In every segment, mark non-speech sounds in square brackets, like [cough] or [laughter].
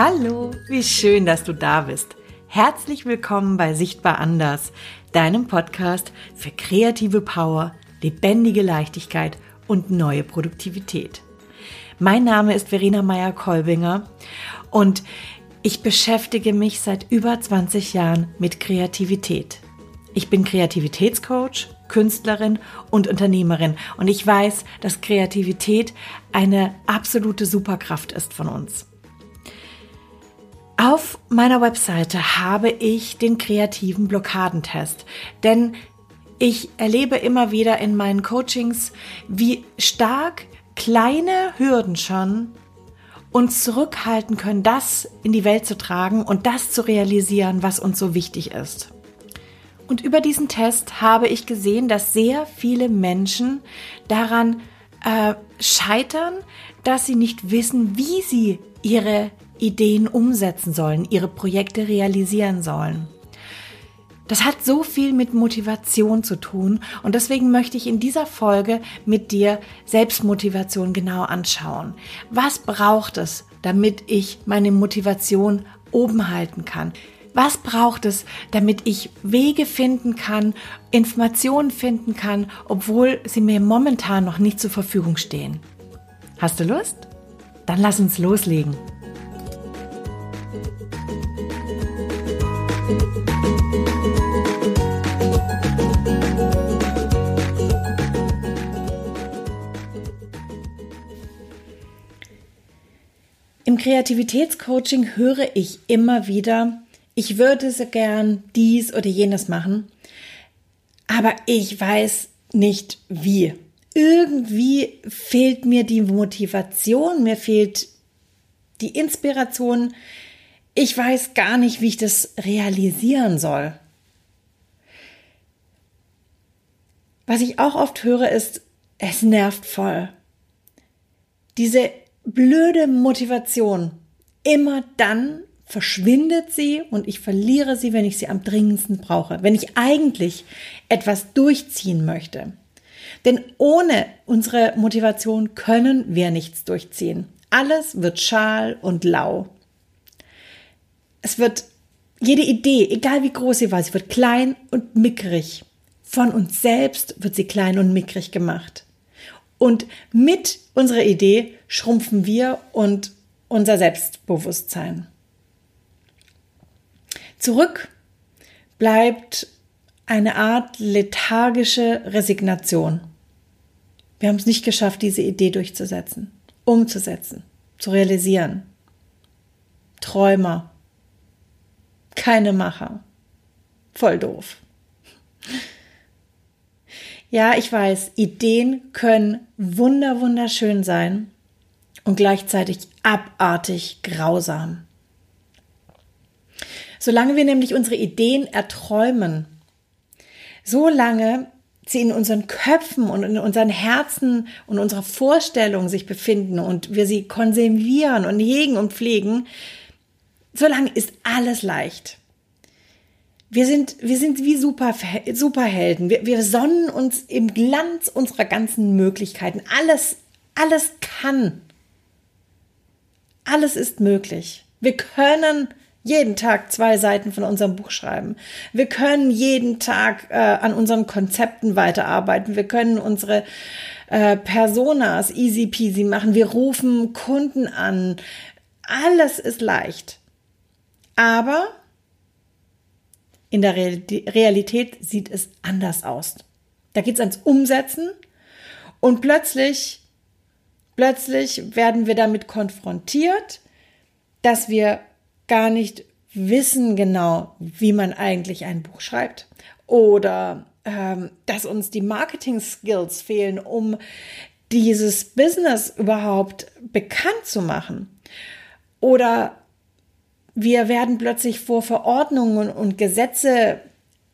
Hallo, wie schön, dass du da bist. Herzlich willkommen bei Sichtbar Anders, deinem Podcast für kreative Power, lebendige Leichtigkeit und neue Produktivität. Mein Name ist Verena Meyer-Kolbinger und ich beschäftige mich seit über 20 Jahren mit Kreativität. Ich bin Kreativitätscoach, Künstlerin und Unternehmerin und ich weiß, dass Kreativität eine absolute Superkraft ist von uns. Auf meiner Webseite habe ich den kreativen Blockadentest, denn ich erlebe immer wieder in meinen Coachings, wie stark kleine Hürden schon uns zurückhalten können, das in die Welt zu tragen und das zu realisieren, was uns so wichtig ist. Und über diesen Test habe ich gesehen, dass sehr viele Menschen daran äh, scheitern, dass sie nicht wissen, wie sie ihre Ideen umsetzen sollen, ihre Projekte realisieren sollen. Das hat so viel mit Motivation zu tun und deswegen möchte ich in dieser Folge mit dir Selbstmotivation genau anschauen. Was braucht es, damit ich meine Motivation oben halten kann? Was braucht es, damit ich Wege finden kann, Informationen finden kann, obwohl sie mir momentan noch nicht zur Verfügung stehen? Hast du Lust? Dann lass uns loslegen. Im Kreativitätscoaching höre ich immer wieder, ich würde so gern dies oder jenes machen, aber ich weiß nicht wie. Irgendwie fehlt mir die Motivation, mir fehlt die Inspiration. Ich weiß gar nicht, wie ich das realisieren soll. Was ich auch oft höre, ist, es nervt voll. Diese blöde Motivation. Immer dann verschwindet sie und ich verliere sie, wenn ich sie am dringendsten brauche, wenn ich eigentlich etwas durchziehen möchte. Denn ohne unsere Motivation können wir nichts durchziehen. Alles wird schal und lau. Es wird jede Idee, egal wie groß sie war, sie wird klein und mickrig. Von uns selbst wird sie klein und mickrig gemacht. Und mit unserer Idee schrumpfen wir und unser Selbstbewusstsein. Zurück bleibt eine Art lethargische Resignation. Wir haben es nicht geschafft, diese Idee durchzusetzen, umzusetzen, zu realisieren. Träumer, keine Macher. Voll doof. Ja, ich weiß, Ideen können wunder wunderschön sein und gleichzeitig abartig grausam. Solange wir nämlich unsere Ideen erträumen, so lange sie in unseren Köpfen und in unseren Herzen und unserer Vorstellung sich befinden und wir sie konservieren und hegen und pflegen, solange ist alles leicht. Wir sind, wir sind wie Super, Superhelden. Wir, wir sonnen uns im Glanz unserer ganzen Möglichkeiten. Alles, alles kann. Alles ist möglich. Wir können jeden Tag zwei Seiten von unserem Buch schreiben. Wir können jeden Tag äh, an unseren Konzepten weiterarbeiten. Wir können unsere äh, Personas easy peasy machen. Wir rufen Kunden an. Alles ist leicht. Aber in der Realität sieht es anders aus. Da geht es ans Umsetzen und plötzlich, plötzlich werden wir damit konfrontiert, dass wir gar nicht wissen genau, wie man eigentlich ein Buch schreibt oder ähm, dass uns die Marketing-Skills fehlen, um dieses Business überhaupt bekannt zu machen. Oder wir werden plötzlich vor Verordnungen und Gesetze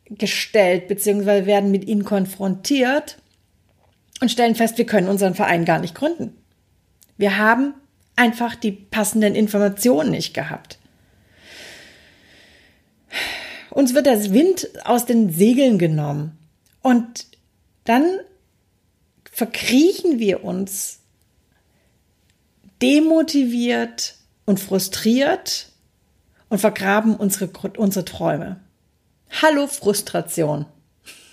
gestellt, beziehungsweise werden mit ihnen konfrontiert und stellen fest, wir können unseren Verein gar nicht gründen. Wir haben einfach die passenden Informationen nicht gehabt. Uns wird das Wind aus den Segeln genommen und dann verkriechen wir uns demotiviert und frustriert und vergraben unsere, unsere Träume. Hallo Frustration.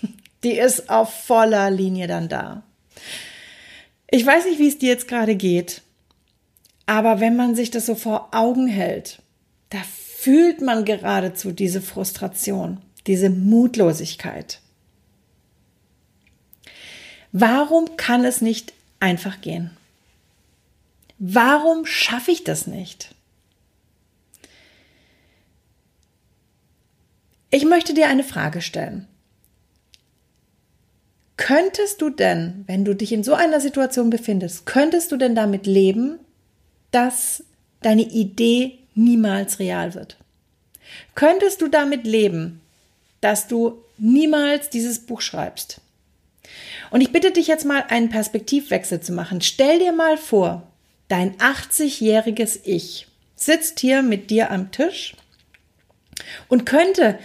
[laughs] Die ist auf voller Linie dann da. Ich weiß nicht, wie es dir jetzt gerade geht, aber wenn man sich das so vor Augen hält, da fühlt man geradezu diese Frustration, diese Mutlosigkeit. Warum kann es nicht einfach gehen? Warum schaffe ich das nicht? Ich möchte dir eine Frage stellen. Könntest du denn, wenn du dich in so einer Situation befindest, könntest du denn damit leben, dass deine Idee niemals real wird? Könntest du damit leben, dass du niemals dieses Buch schreibst? Und ich bitte dich jetzt mal einen Perspektivwechsel zu machen. Stell dir mal vor, dein 80-jähriges Ich sitzt hier mit dir am Tisch und könnte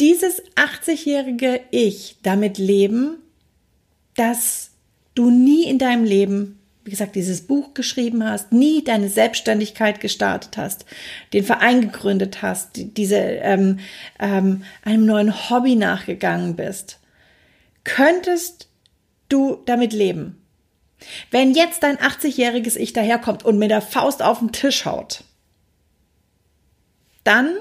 dieses 80-jährige Ich damit leben, dass du nie in deinem Leben, wie gesagt, dieses Buch geschrieben hast, nie deine Selbstständigkeit gestartet hast, den Verein gegründet hast, diese ähm, ähm, einem neuen Hobby nachgegangen bist, könntest du damit leben? Wenn jetzt dein 80-jähriges Ich daherkommt und mit der Faust auf den Tisch haut, dann,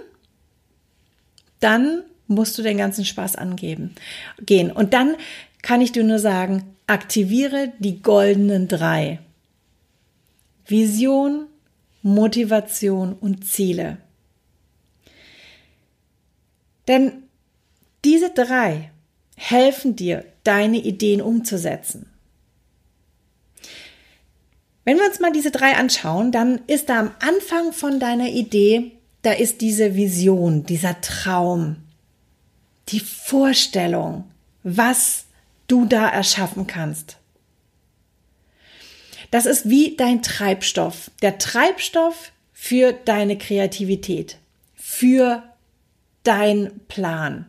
dann musst du den ganzen Spaß angeben, gehen. Und dann kann ich dir nur sagen, aktiviere die goldenen drei. Vision, Motivation und Ziele. Denn diese drei helfen dir, deine Ideen umzusetzen. Wenn wir uns mal diese drei anschauen, dann ist da am Anfang von deiner Idee, da ist diese Vision, dieser Traum, die Vorstellung, was du da erschaffen kannst. Das ist wie dein Treibstoff, der Treibstoff für deine Kreativität, für dein Plan.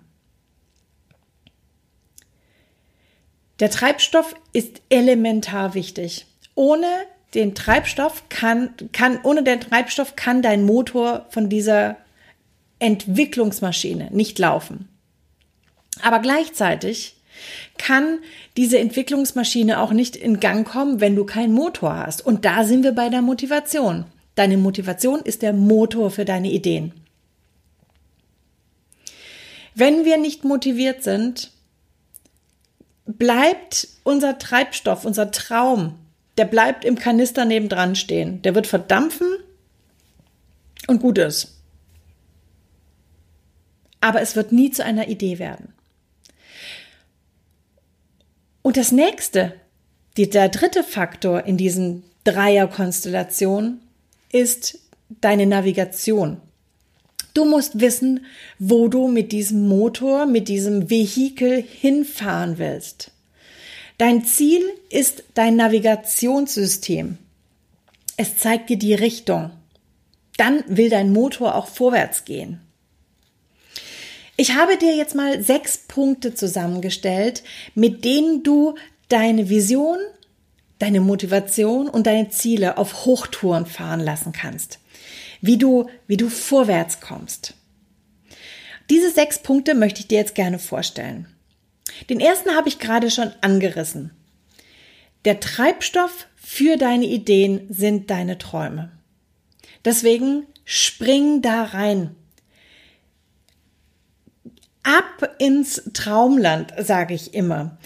Der Treibstoff ist elementar wichtig. Ohne den Treibstoff kann, kann, ohne den Treibstoff kann dein Motor von dieser Entwicklungsmaschine nicht laufen. Aber gleichzeitig kann diese Entwicklungsmaschine auch nicht in Gang kommen, wenn du keinen Motor hast. Und da sind wir bei der Motivation. Deine Motivation ist der Motor für deine Ideen. Wenn wir nicht motiviert sind, bleibt unser Treibstoff, unser Traum, der bleibt im Kanister nebendran stehen. Der wird verdampfen und gut ist. Aber es wird nie zu einer Idee werden. Und das nächste, die, der dritte Faktor in diesen Dreierkonstellation ist deine Navigation. Du musst wissen, wo du mit diesem Motor, mit diesem Vehikel hinfahren willst. Dein Ziel ist dein Navigationssystem. Es zeigt dir die Richtung. Dann will dein Motor auch vorwärts gehen. Ich habe dir jetzt mal sechs Punkte zusammengestellt, mit denen du deine Vision, deine Motivation und deine Ziele auf Hochtouren fahren lassen kannst. Wie du, wie du vorwärts kommst. Diese sechs Punkte möchte ich dir jetzt gerne vorstellen. Den ersten habe ich gerade schon angerissen. Der Treibstoff für deine Ideen sind deine Träume. Deswegen spring da rein ab ins Traumland, sage ich immer.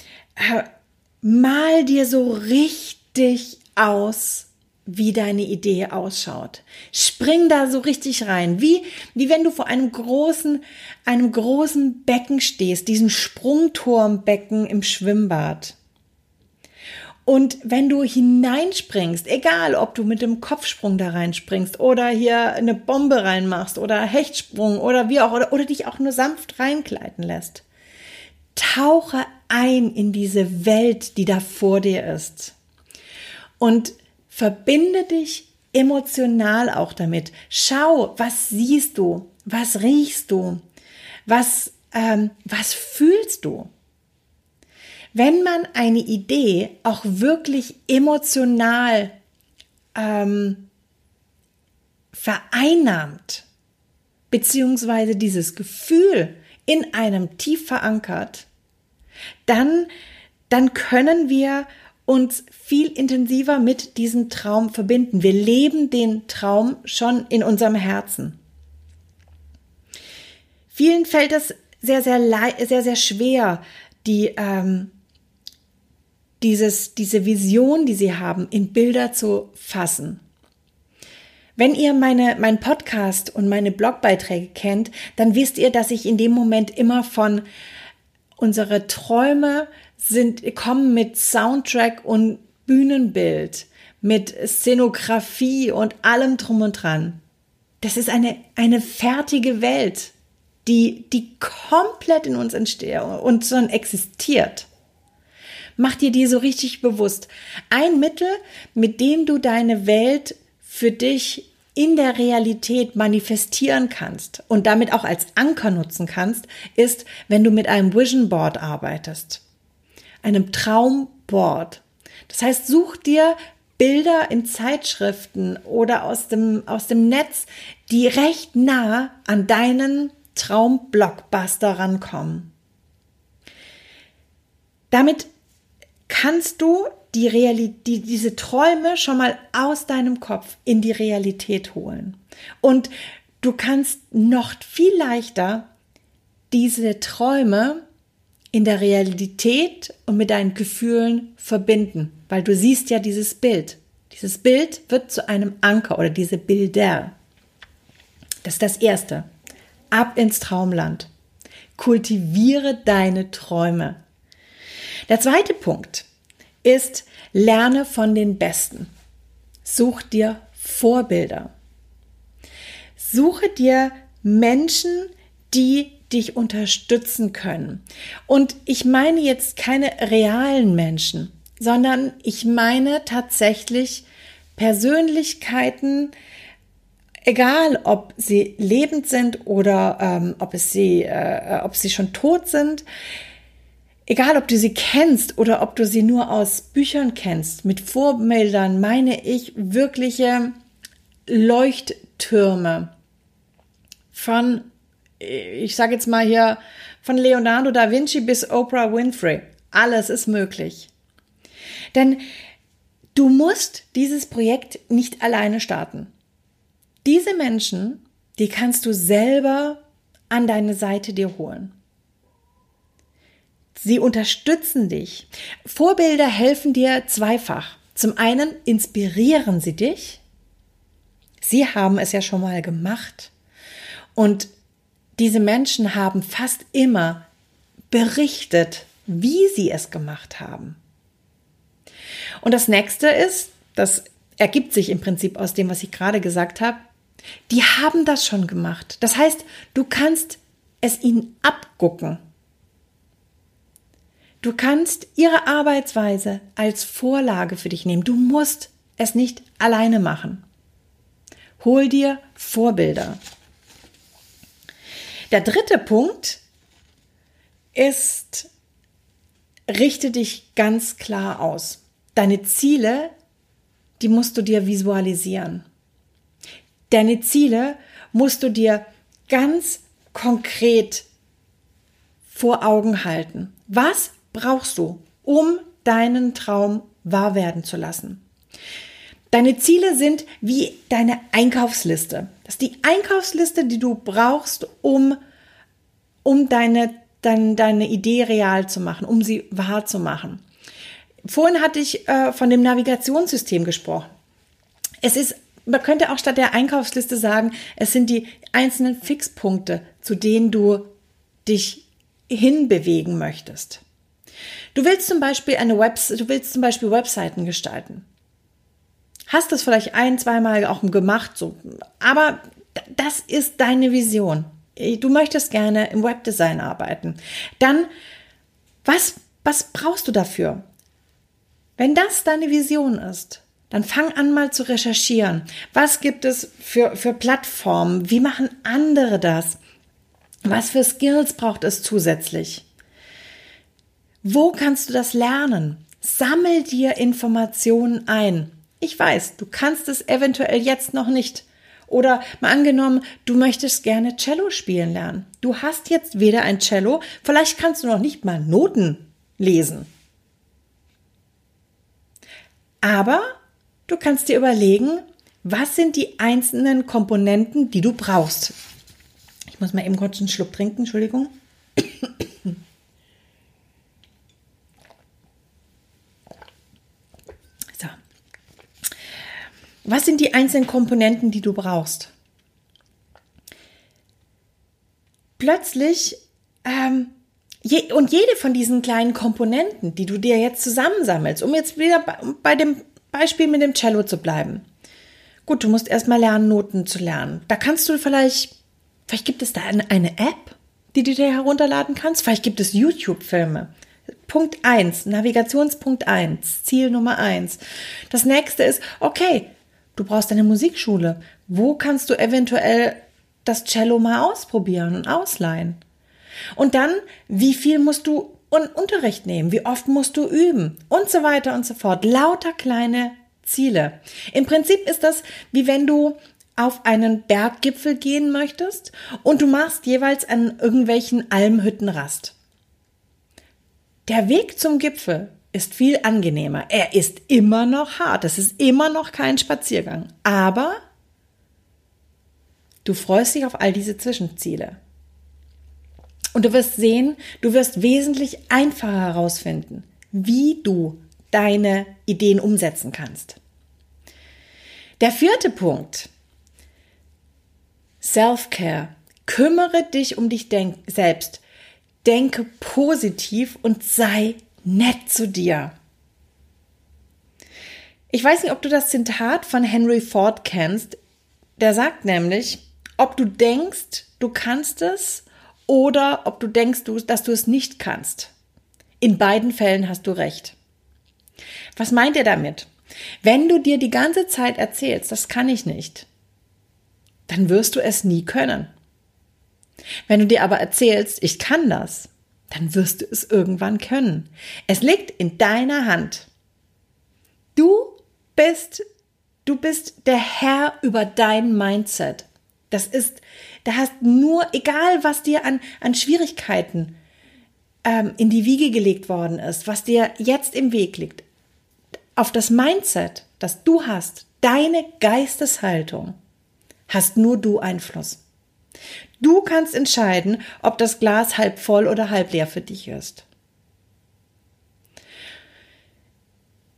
Mal dir so richtig aus, wie deine Idee ausschaut. Spring da so richtig rein, wie, wie wenn du vor einem großen, einem großen Becken stehst, diesem Sprungturmbecken im Schwimmbad. Und wenn du hineinspringst, egal ob du mit dem Kopfsprung da reinspringst oder hier eine Bombe reinmachst oder Hechtsprung oder wie auch, oder, oder dich auch nur sanft reinkleiden lässt, tauche ein in diese Welt, die da vor dir ist. Und verbinde dich emotional auch damit. Schau, was siehst du? Was riechst du? Was, ähm, was fühlst du? wenn man eine Idee auch wirklich emotional ähm, vereinnahmt, beziehungsweise dieses Gefühl in einem tief verankert, dann, dann können wir uns viel intensiver mit diesem Traum verbinden. Wir leben den Traum schon in unserem Herzen. Vielen fällt es sehr, sehr, sehr, sehr schwer, die, ähm, dieses, diese Vision, die sie haben, in Bilder zu fassen. Wenn ihr meine, mein Podcast und meine Blogbeiträge kennt, dann wisst ihr, dass ich in dem Moment immer von unsere Träume sind, kommen mit Soundtrack und Bühnenbild, mit Szenografie und allem drum und dran. Das ist eine, eine fertige Welt, die, die komplett in uns entsteht und schon existiert. Mach dir die so richtig bewusst. Ein Mittel, mit dem du deine Welt für dich in der Realität manifestieren kannst und damit auch als Anker nutzen kannst, ist, wenn du mit einem Vision Board arbeitest einem Traumboard. Das heißt, such dir Bilder in Zeitschriften oder aus dem, aus dem Netz, die recht nah an deinen Traumblockbuster rankommen. Damit kannst du die Realität, die, diese Träume schon mal aus deinem Kopf in die Realität holen. Und du kannst noch viel leichter diese Träume in der Realität und mit deinen Gefühlen verbinden, weil du siehst ja dieses Bild. Dieses Bild wird zu einem Anker oder diese Bilder. Das ist das Erste. Ab ins Traumland. Kultiviere deine Träume. Der zweite Punkt ist, lerne von den Besten. Such dir Vorbilder. Suche dir Menschen, die dich unterstützen können. Und ich meine jetzt keine realen Menschen, sondern ich meine tatsächlich Persönlichkeiten, egal ob sie lebend sind oder ähm, ob es sie, äh, ob sie schon tot sind, egal ob du sie kennst oder ob du sie nur aus Büchern kennst, mit Vorbildern meine ich wirkliche Leuchttürme von ich sage jetzt mal hier von Leonardo da Vinci bis Oprah Winfrey. Alles ist möglich. Denn du musst dieses Projekt nicht alleine starten. Diese Menschen, die kannst du selber an deine Seite dir holen. Sie unterstützen dich. Vorbilder helfen dir zweifach. Zum einen inspirieren sie dich. Sie haben es ja schon mal gemacht. Und diese Menschen haben fast immer berichtet, wie sie es gemacht haben. Und das nächste ist, das ergibt sich im Prinzip aus dem, was ich gerade gesagt habe, die haben das schon gemacht. Das heißt, du kannst es ihnen abgucken. Du kannst ihre Arbeitsweise als Vorlage für dich nehmen. Du musst es nicht alleine machen. Hol dir Vorbilder. Der dritte Punkt ist, richte dich ganz klar aus. Deine Ziele, die musst du dir visualisieren. Deine Ziele musst du dir ganz konkret vor Augen halten. Was brauchst du, um deinen Traum wahr werden zu lassen? Deine Ziele sind wie deine Einkaufsliste. Das ist die Einkaufsliste, die du brauchst, um, um deine, dein, deine Idee real zu machen, um sie wahr zu machen. Vorhin hatte ich äh, von dem Navigationssystem gesprochen. Es ist, man könnte auch statt der Einkaufsliste sagen, es sind die einzelnen Fixpunkte, zu denen du dich hinbewegen möchtest. Du willst zum Beispiel eine Web, du willst zum Beispiel Webseiten gestalten hast es vielleicht ein, zweimal auch gemacht, so. Aber das ist deine Vision. Du möchtest gerne im Webdesign arbeiten. Dann, was, was brauchst du dafür? Wenn das deine Vision ist, dann fang an mal zu recherchieren. Was gibt es für, für Plattformen? Wie machen andere das? Was für Skills braucht es zusätzlich? Wo kannst du das lernen? Sammel dir Informationen ein. Ich weiß, du kannst es eventuell jetzt noch nicht Oder mal angenommen, du möchtest gerne Cello spielen lernen. Du hast jetzt weder ein Cello, vielleicht kannst du noch nicht mal Noten lesen. Aber du kannst dir überlegen, was sind die einzelnen Komponenten, die du brauchst. Ich muss mal eben kurz einen Schluck trinken, Entschuldigung. Was sind die einzelnen Komponenten, die du brauchst? Plötzlich, ähm, je, und jede von diesen kleinen Komponenten, die du dir jetzt zusammensammelst, um jetzt wieder bei, bei dem Beispiel mit dem Cello zu bleiben. Gut, du musst erstmal lernen, Noten zu lernen. Da kannst du vielleicht, vielleicht gibt es da eine, eine App, die du dir herunterladen kannst. Vielleicht gibt es YouTube-Filme. Punkt eins, Navigationspunkt eins, Ziel Nummer eins. Das nächste ist, okay, du brauchst eine Musikschule. Wo kannst du eventuell das Cello mal ausprobieren und ausleihen? Und dann, wie viel musst du Unterricht nehmen? Wie oft musst du üben? Und so weiter und so fort. Lauter kleine Ziele. Im Prinzip ist das wie wenn du auf einen Berggipfel gehen möchtest und du machst jeweils an irgendwelchen Almhütten Rast. Der Weg zum Gipfel ist viel angenehmer. Er ist immer noch hart. Es ist immer noch kein Spaziergang. Aber du freust dich auf all diese Zwischenziele. Und du wirst sehen, du wirst wesentlich einfacher herausfinden, wie du deine Ideen umsetzen kannst. Der vierte Punkt. Self-Care. Kümmere dich um dich selbst. Denke positiv und sei nett zu dir. Ich weiß nicht, ob du das Zitat von Henry Ford kennst. Der sagt nämlich, ob du denkst, du kannst es oder ob du denkst, dass du es nicht kannst. In beiden Fällen hast du recht. Was meint er damit? Wenn du dir die ganze Zeit erzählst, das kann ich nicht, dann wirst du es nie können. Wenn du dir aber erzählst, ich kann das, dann wirst du es irgendwann können. Es liegt in deiner Hand. Du bist, du bist der Herr über dein Mindset. Das ist, da hast nur, egal was dir an, an Schwierigkeiten ähm, in die Wiege gelegt worden ist, was dir jetzt im Weg liegt, auf das Mindset, das du hast, deine Geisteshaltung, hast nur du Einfluss. Du kannst entscheiden, ob das Glas halb voll oder halb leer für dich ist.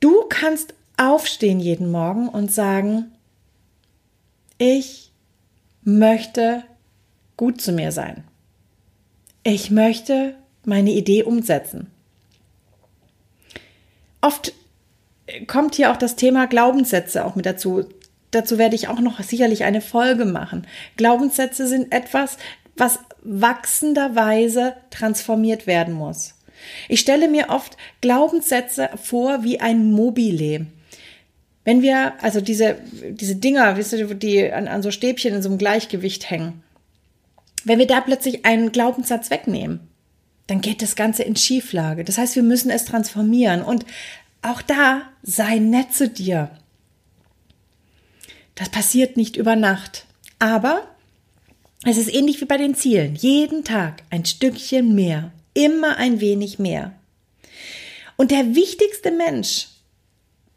Du kannst aufstehen jeden Morgen und sagen, ich möchte gut zu mir sein. Ich möchte meine Idee umsetzen. Oft kommt hier auch das Thema Glaubenssätze auch mit dazu. Dazu werde ich auch noch sicherlich eine Folge machen. Glaubenssätze sind etwas, was wachsenderweise transformiert werden muss. Ich stelle mir oft Glaubenssätze vor wie ein Mobile. Wenn wir, also diese, diese Dinger, wisst ihr, die an, an so Stäbchen in so einem Gleichgewicht hängen, wenn wir da plötzlich einen Glaubenssatz wegnehmen, dann geht das Ganze in Schieflage. Das heißt, wir müssen es transformieren. Und auch da sei nett zu dir. Das passiert nicht über Nacht. Aber es ist ähnlich wie bei den Zielen. Jeden Tag ein Stückchen mehr. Immer ein wenig mehr. Und der wichtigste Mensch,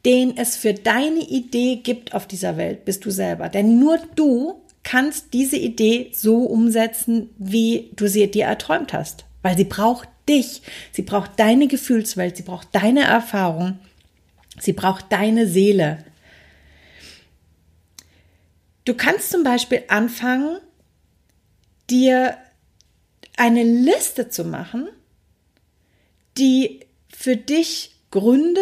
den es für deine Idee gibt auf dieser Welt, bist du selber. Denn nur du kannst diese Idee so umsetzen, wie du sie dir erträumt hast. Weil sie braucht dich. Sie braucht deine Gefühlswelt. Sie braucht deine Erfahrung. Sie braucht deine Seele. Du kannst zum Beispiel anfangen, dir eine Liste zu machen, die für dich Gründe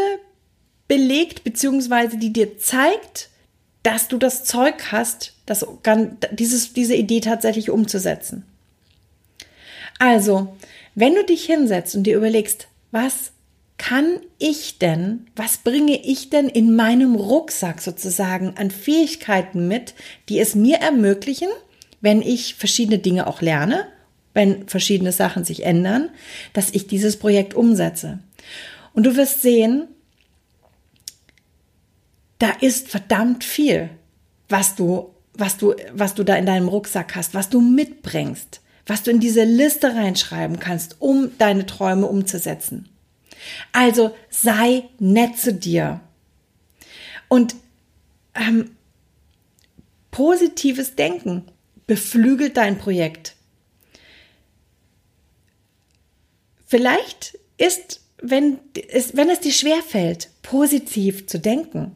belegt, beziehungsweise die dir zeigt, dass du das Zeug hast, das, dieses, diese Idee tatsächlich umzusetzen. Also, wenn du dich hinsetzt und dir überlegst, was kann ich denn, was bringe ich denn in meinem Rucksack sozusagen an Fähigkeiten mit, die es mir ermöglichen, wenn ich verschiedene Dinge auch lerne, wenn verschiedene Sachen sich ändern, dass ich dieses Projekt umsetze. Und du wirst sehen, da ist verdammt viel, was du was du, was du da in deinem Rucksack hast, was du mitbringst, was du in diese Liste reinschreiben kannst, um deine Träume umzusetzen. Also sei nett zu dir. Und ähm, positives Denken beflügelt dein Projekt. Vielleicht ist, wenn es, wenn es dir schwerfällt, positiv zu denken,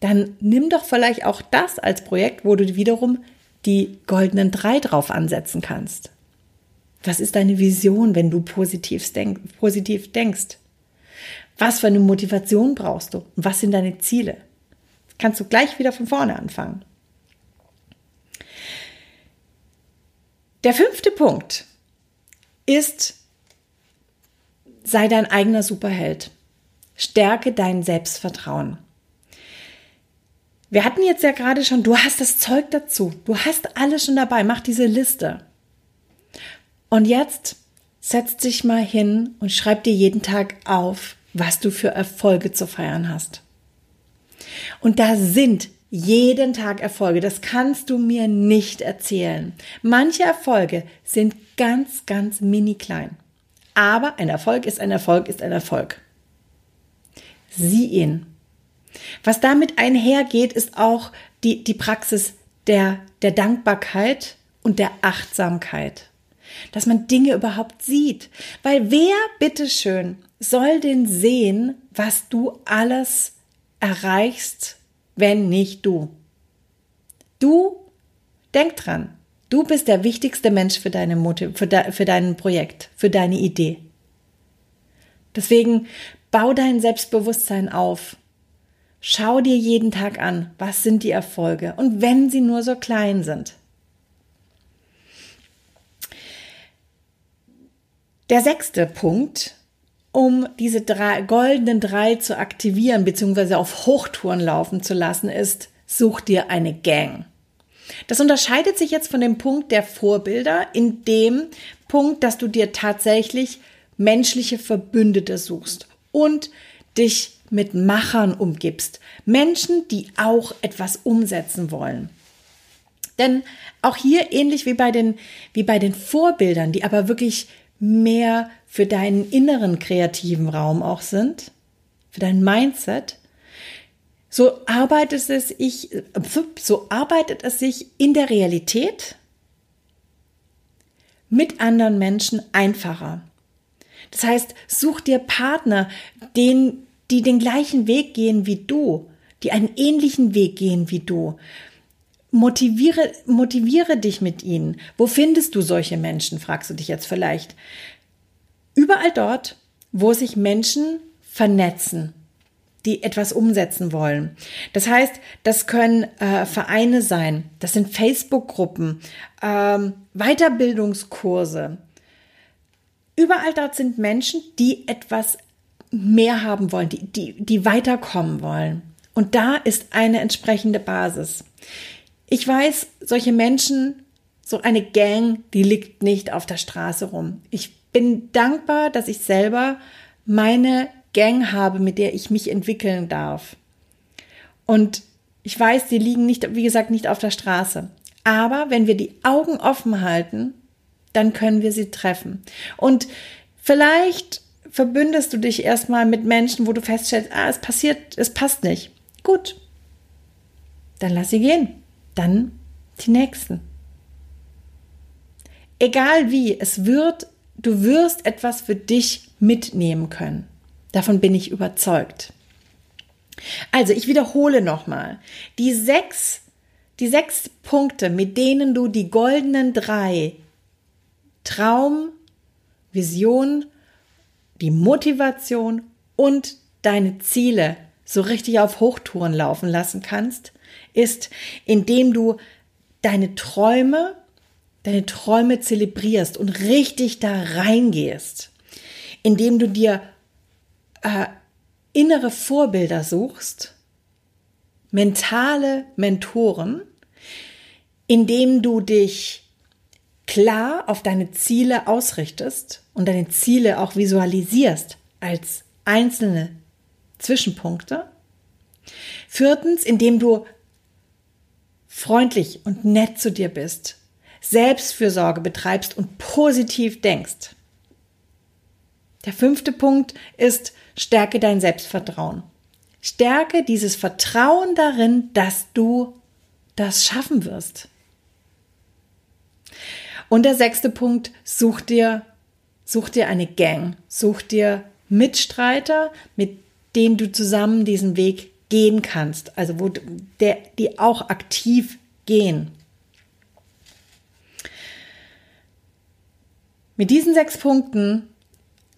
dann nimm doch vielleicht auch das als Projekt, wo du wiederum die goldenen drei drauf ansetzen kannst. Was ist deine Vision, wenn du positiv, positiv denkst? Was für eine Motivation brauchst du? Und was sind deine Ziele? Kannst du gleich wieder von vorne anfangen. Der fünfte Punkt ist, sei dein eigener Superheld. Stärke dein Selbstvertrauen. Wir hatten jetzt ja gerade schon, du hast das Zeug dazu. Du hast alles schon dabei. Mach diese Liste. Und jetzt setz dich mal hin und schreib dir jeden Tag auf, was du für Erfolge zu feiern hast. Und da sind jeden Tag Erfolge. Das kannst du mir nicht erzählen. Manche Erfolge sind ganz, ganz mini klein. Aber ein Erfolg ist ein Erfolg ist ein Erfolg. Sieh ihn. Was damit einhergeht, ist auch die, die Praxis der, der Dankbarkeit und der Achtsamkeit. Dass man Dinge überhaupt sieht. Weil wer, bitteschön, soll denn sehen, was du alles erreichst, wenn nicht du? Du, denk dran, du bist der wichtigste Mensch für, deine Motiv für, de für dein Projekt, für deine Idee. Deswegen bau dein Selbstbewusstsein auf. Schau dir jeden Tag an, was sind die Erfolge und wenn sie nur so klein sind. Der sechste Punkt um diese drei, goldenen drei zu aktivieren bzw. auf Hochtouren laufen zu lassen, ist, such dir eine Gang. Das unterscheidet sich jetzt von dem Punkt der Vorbilder in dem Punkt, dass du dir tatsächlich menschliche Verbündete suchst und dich mit Machern umgibst. Menschen, die auch etwas umsetzen wollen. Denn auch hier ähnlich wie bei den, wie bei den Vorbildern, die aber wirklich mehr für deinen inneren kreativen Raum auch sind, für dein Mindset, so arbeitet es sich, so arbeitet es sich in der Realität mit anderen Menschen einfacher. Das heißt, such dir Partner, den, die den gleichen Weg gehen wie du, die einen ähnlichen Weg gehen wie du. Motiviere, motiviere dich mit ihnen. Wo findest du solche Menschen, fragst du dich jetzt vielleicht. Überall dort, wo sich Menschen vernetzen, die etwas umsetzen wollen. Das heißt, das können äh, Vereine sein, das sind Facebook-Gruppen, ähm, Weiterbildungskurse. Überall dort sind Menschen, die etwas mehr haben wollen, die, die, die weiterkommen wollen. Und da ist eine entsprechende Basis. Ich weiß, solche Menschen, so eine Gang, die liegt nicht auf der Straße rum. Ich bin dankbar, dass ich selber meine Gang habe, mit der ich mich entwickeln darf. Und ich weiß, die liegen nicht, wie gesagt, nicht auf der Straße. Aber wenn wir die Augen offen halten, dann können wir sie treffen. Und vielleicht verbündest du dich erstmal mit Menschen, wo du feststellst, ah, es passiert, es passt nicht. Gut. Dann lass sie gehen. Dann die nächsten. Egal wie, es wird du wirst etwas für dich mitnehmen können. Davon bin ich überzeugt. Also, ich wiederhole nochmal. Die sechs, die sechs Punkte, mit denen du die goldenen drei Traum, Vision, die Motivation und deine Ziele so richtig auf Hochtouren laufen lassen kannst, ist, indem du deine Träume deine Träume zelebrierst und richtig da reingehst, indem du dir äh, innere Vorbilder suchst, mentale Mentoren, indem du dich klar auf deine Ziele ausrichtest und deine Ziele auch visualisierst als einzelne Zwischenpunkte. Viertens, indem du freundlich und nett zu dir bist, Selbstfürsorge betreibst und positiv denkst. Der fünfte Punkt ist, stärke dein Selbstvertrauen. Stärke dieses Vertrauen darin, dass du das schaffen wirst. Und der sechste Punkt, such dir, such dir eine Gang, such dir Mitstreiter, mit denen du zusammen diesen Weg gehen kannst, also wo der, die auch aktiv gehen. Mit diesen sechs Punkten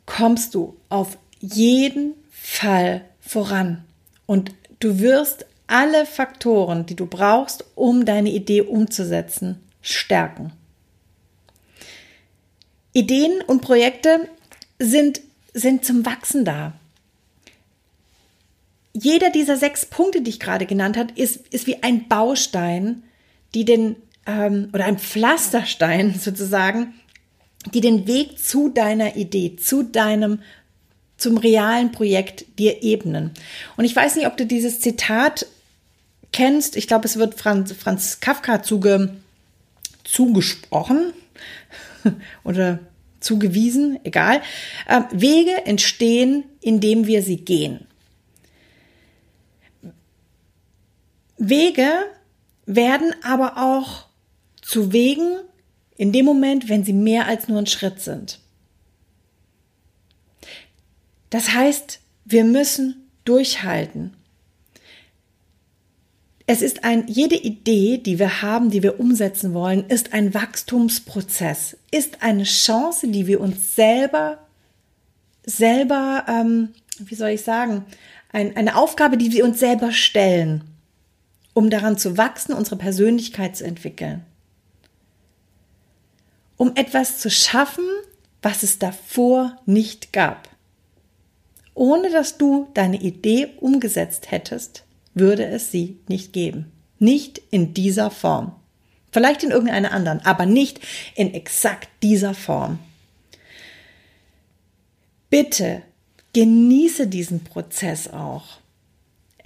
kommst du auf jeden Fall voran und du wirst alle Faktoren, die du brauchst, um deine Idee umzusetzen, stärken. Ideen und Projekte sind, sind zum Wachsen da. Jeder dieser sechs Punkte, die ich gerade genannt habe, ist, ist wie ein Baustein, die den, ähm, oder ein Pflasterstein [laughs] sozusagen, die den Weg zu deiner Idee, zu deinem, zum realen Projekt dir ebnen. Und ich weiß nicht, ob du dieses Zitat kennst. Ich glaube, es wird Franz, Franz Kafka zuge, zugesprochen [laughs] oder zugewiesen, egal. Äh, Wege entstehen, indem wir sie gehen. Wege werden aber auch zu Wegen in dem Moment, wenn sie mehr als nur ein Schritt sind. Das heißt, wir müssen durchhalten. Es ist ein, jede Idee, die wir haben, die wir umsetzen wollen, ist ein Wachstumsprozess, ist eine Chance, die wir uns selber, selber, ähm, wie soll ich sagen, ein, eine Aufgabe, die wir uns selber stellen, um daran zu wachsen, unsere Persönlichkeit zu entwickeln. Um etwas zu schaffen, was es davor nicht gab. Ohne dass du deine Idee umgesetzt hättest, würde es sie nicht geben. Nicht in dieser Form. Vielleicht in irgendeiner anderen, aber nicht in exakt dieser Form. Bitte genieße diesen Prozess auch.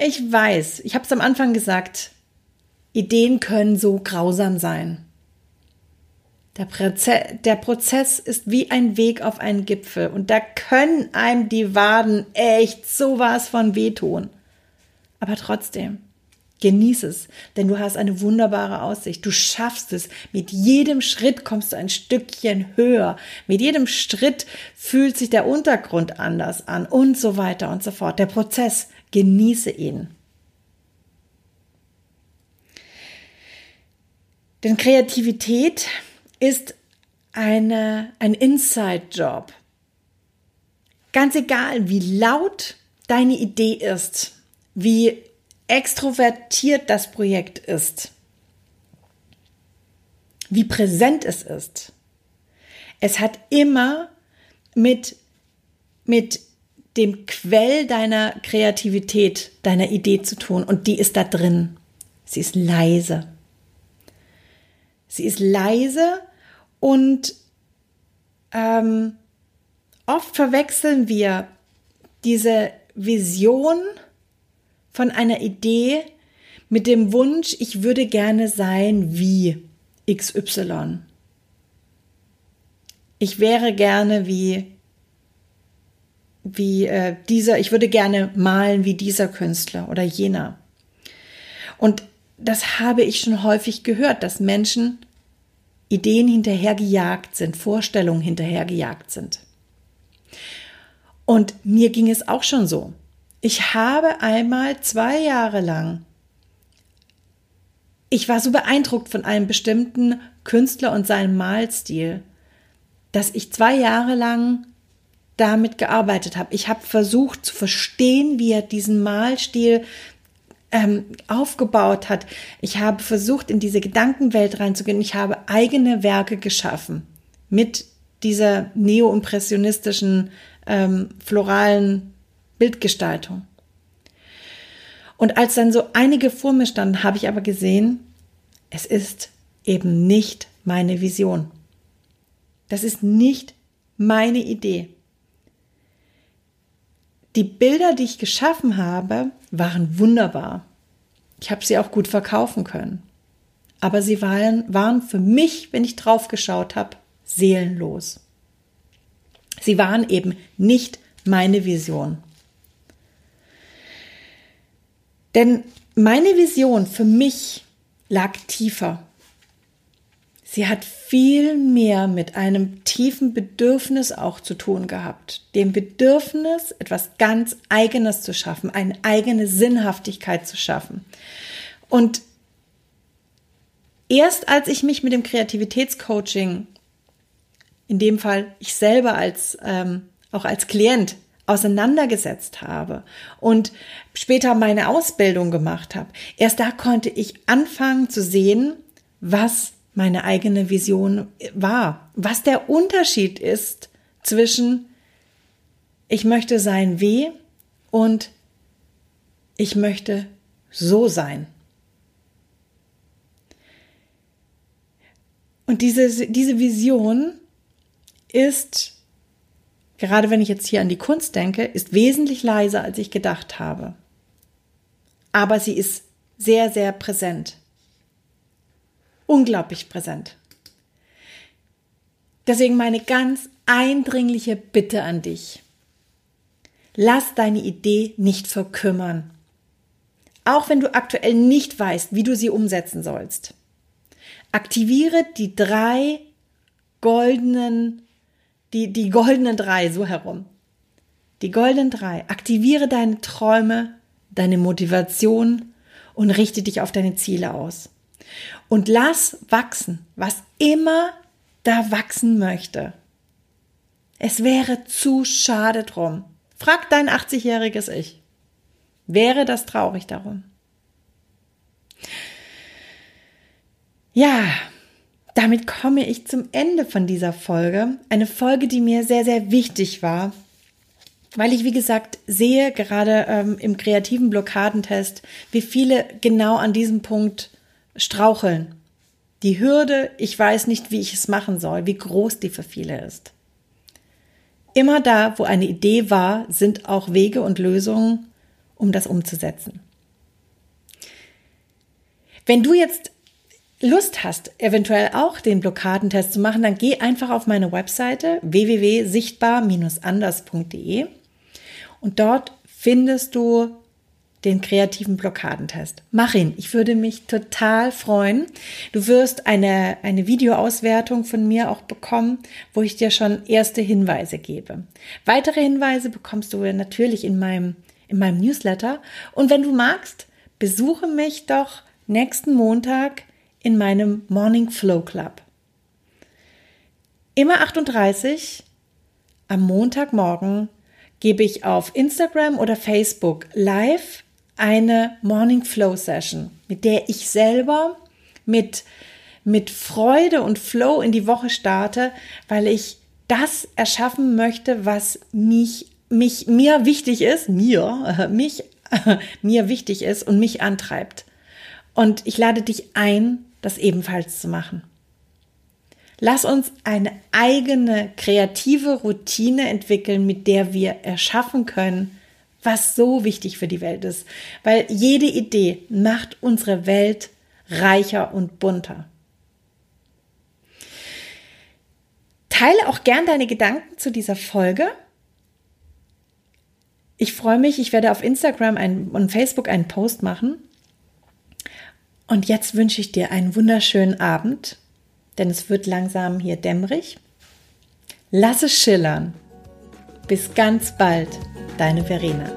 Ich weiß, ich habe es am Anfang gesagt, Ideen können so grausam sein. Der, Proze der Prozess ist wie ein Weg auf einen Gipfel und da können einem die Waden echt sowas von wehtun. Aber trotzdem, genieß es, denn du hast eine wunderbare Aussicht. Du schaffst es. Mit jedem Schritt kommst du ein Stückchen höher. Mit jedem Schritt fühlt sich der Untergrund anders an und so weiter und so fort. Der Prozess, genieße ihn. Denn Kreativität ist eine, ein Inside-Job. Ganz egal, wie laut deine Idee ist, wie extrovertiert das Projekt ist, wie präsent es ist. Es hat immer mit, mit dem Quell deiner Kreativität, deiner Idee zu tun und die ist da drin. Sie ist leise. Sie ist leise und ähm, oft verwechseln wir diese Vision von einer Idee mit dem Wunsch, ich würde gerne sein wie XY. Ich wäre gerne wie wie äh, dieser, ich würde gerne malen wie dieser Künstler oder jener. Und das habe ich schon häufig gehört, dass Menschen Ideen hinterhergejagt sind, Vorstellungen hinterhergejagt sind. Und mir ging es auch schon so. Ich habe einmal zwei Jahre lang, ich war so beeindruckt von einem bestimmten Künstler und seinem Malstil, dass ich zwei Jahre lang damit gearbeitet habe. Ich habe versucht zu verstehen, wie er diesen Malstil ähm, aufgebaut hat. Ich habe versucht, in diese Gedankenwelt reinzugehen. Ich habe eigene Werke geschaffen mit dieser neo-impressionistischen ähm, floralen Bildgestaltung. Und als dann so einige vor mir standen, habe ich aber gesehen, es ist eben nicht meine Vision. Das ist nicht meine Idee. Die Bilder, die ich geschaffen habe, waren wunderbar. Ich habe sie auch gut verkaufen können. aber sie waren, waren für mich, wenn ich drauf geschaut habe, seelenlos. Sie waren eben nicht meine Vision. Denn meine Vision für mich lag tiefer. Sie hat viel mehr mit einem tiefen Bedürfnis auch zu tun gehabt. Dem Bedürfnis, etwas ganz Eigenes zu schaffen, eine eigene Sinnhaftigkeit zu schaffen. Und erst als ich mich mit dem Kreativitätscoaching, in dem Fall ich selber als ähm, auch als Klient auseinandergesetzt habe und später meine Ausbildung gemacht habe, erst da konnte ich anfangen zu sehen, was meine eigene Vision war, was der Unterschied ist zwischen ich möchte sein wie und ich möchte so sein. Und diese, diese Vision ist, gerade wenn ich jetzt hier an die Kunst denke, ist wesentlich leiser, als ich gedacht habe. Aber sie ist sehr, sehr präsent unglaublich präsent. Deswegen meine ganz eindringliche Bitte an dich. Lass deine Idee nicht verkümmern. Auch wenn du aktuell nicht weißt, wie du sie umsetzen sollst. Aktiviere die drei goldenen, die, die goldenen drei, so herum. Die goldenen drei. Aktiviere deine Träume, deine Motivation und richte dich auf deine Ziele aus und lass wachsen, was immer da wachsen möchte. Es wäre zu schade drum. Frag dein 80-jähriges Ich. Wäre das traurig darum? Ja, damit komme ich zum Ende von dieser Folge. Eine Folge, die mir sehr, sehr wichtig war, weil ich, wie gesagt, sehe gerade ähm, im kreativen Blockadentest, wie viele genau an diesem Punkt straucheln. Die Hürde, ich weiß nicht, wie ich es machen soll, wie groß die für viele ist. Immer da, wo eine Idee war, sind auch Wege und Lösungen, um das umzusetzen. Wenn du jetzt Lust hast, eventuell auch den Blockadentest zu machen, dann geh einfach auf meine Webseite www.sichtbar-anders.de und dort findest du den kreativen Blockadentest. Mach ihn. Ich würde mich total freuen. Du wirst eine, eine Videoauswertung von mir auch bekommen, wo ich dir schon erste Hinweise gebe. Weitere Hinweise bekommst du natürlich in meinem, in meinem Newsletter. Und wenn du magst, besuche mich doch nächsten Montag in meinem Morning Flow Club. Immer 38 am Montagmorgen gebe ich auf Instagram oder Facebook live eine Morning Flow Session, mit der ich selber mit, mit Freude und Flow in die Woche starte, weil ich das erschaffen möchte, was mich, mich, mir wichtig ist, mir, [laughs] mich, [laughs] mir wichtig ist und mich antreibt. Und ich lade dich ein, das ebenfalls zu machen. Lass uns eine eigene kreative Routine entwickeln, mit der wir erschaffen können, was so wichtig für die Welt ist, weil jede Idee macht unsere Welt reicher und bunter. Teile auch gern deine Gedanken zu dieser Folge. Ich freue mich, ich werde auf Instagram und Facebook einen Post machen. Und jetzt wünsche ich dir einen wunderschönen Abend, denn es wird langsam hier dämmerig. Lass es schillern. Bis ganz bald, deine Verena.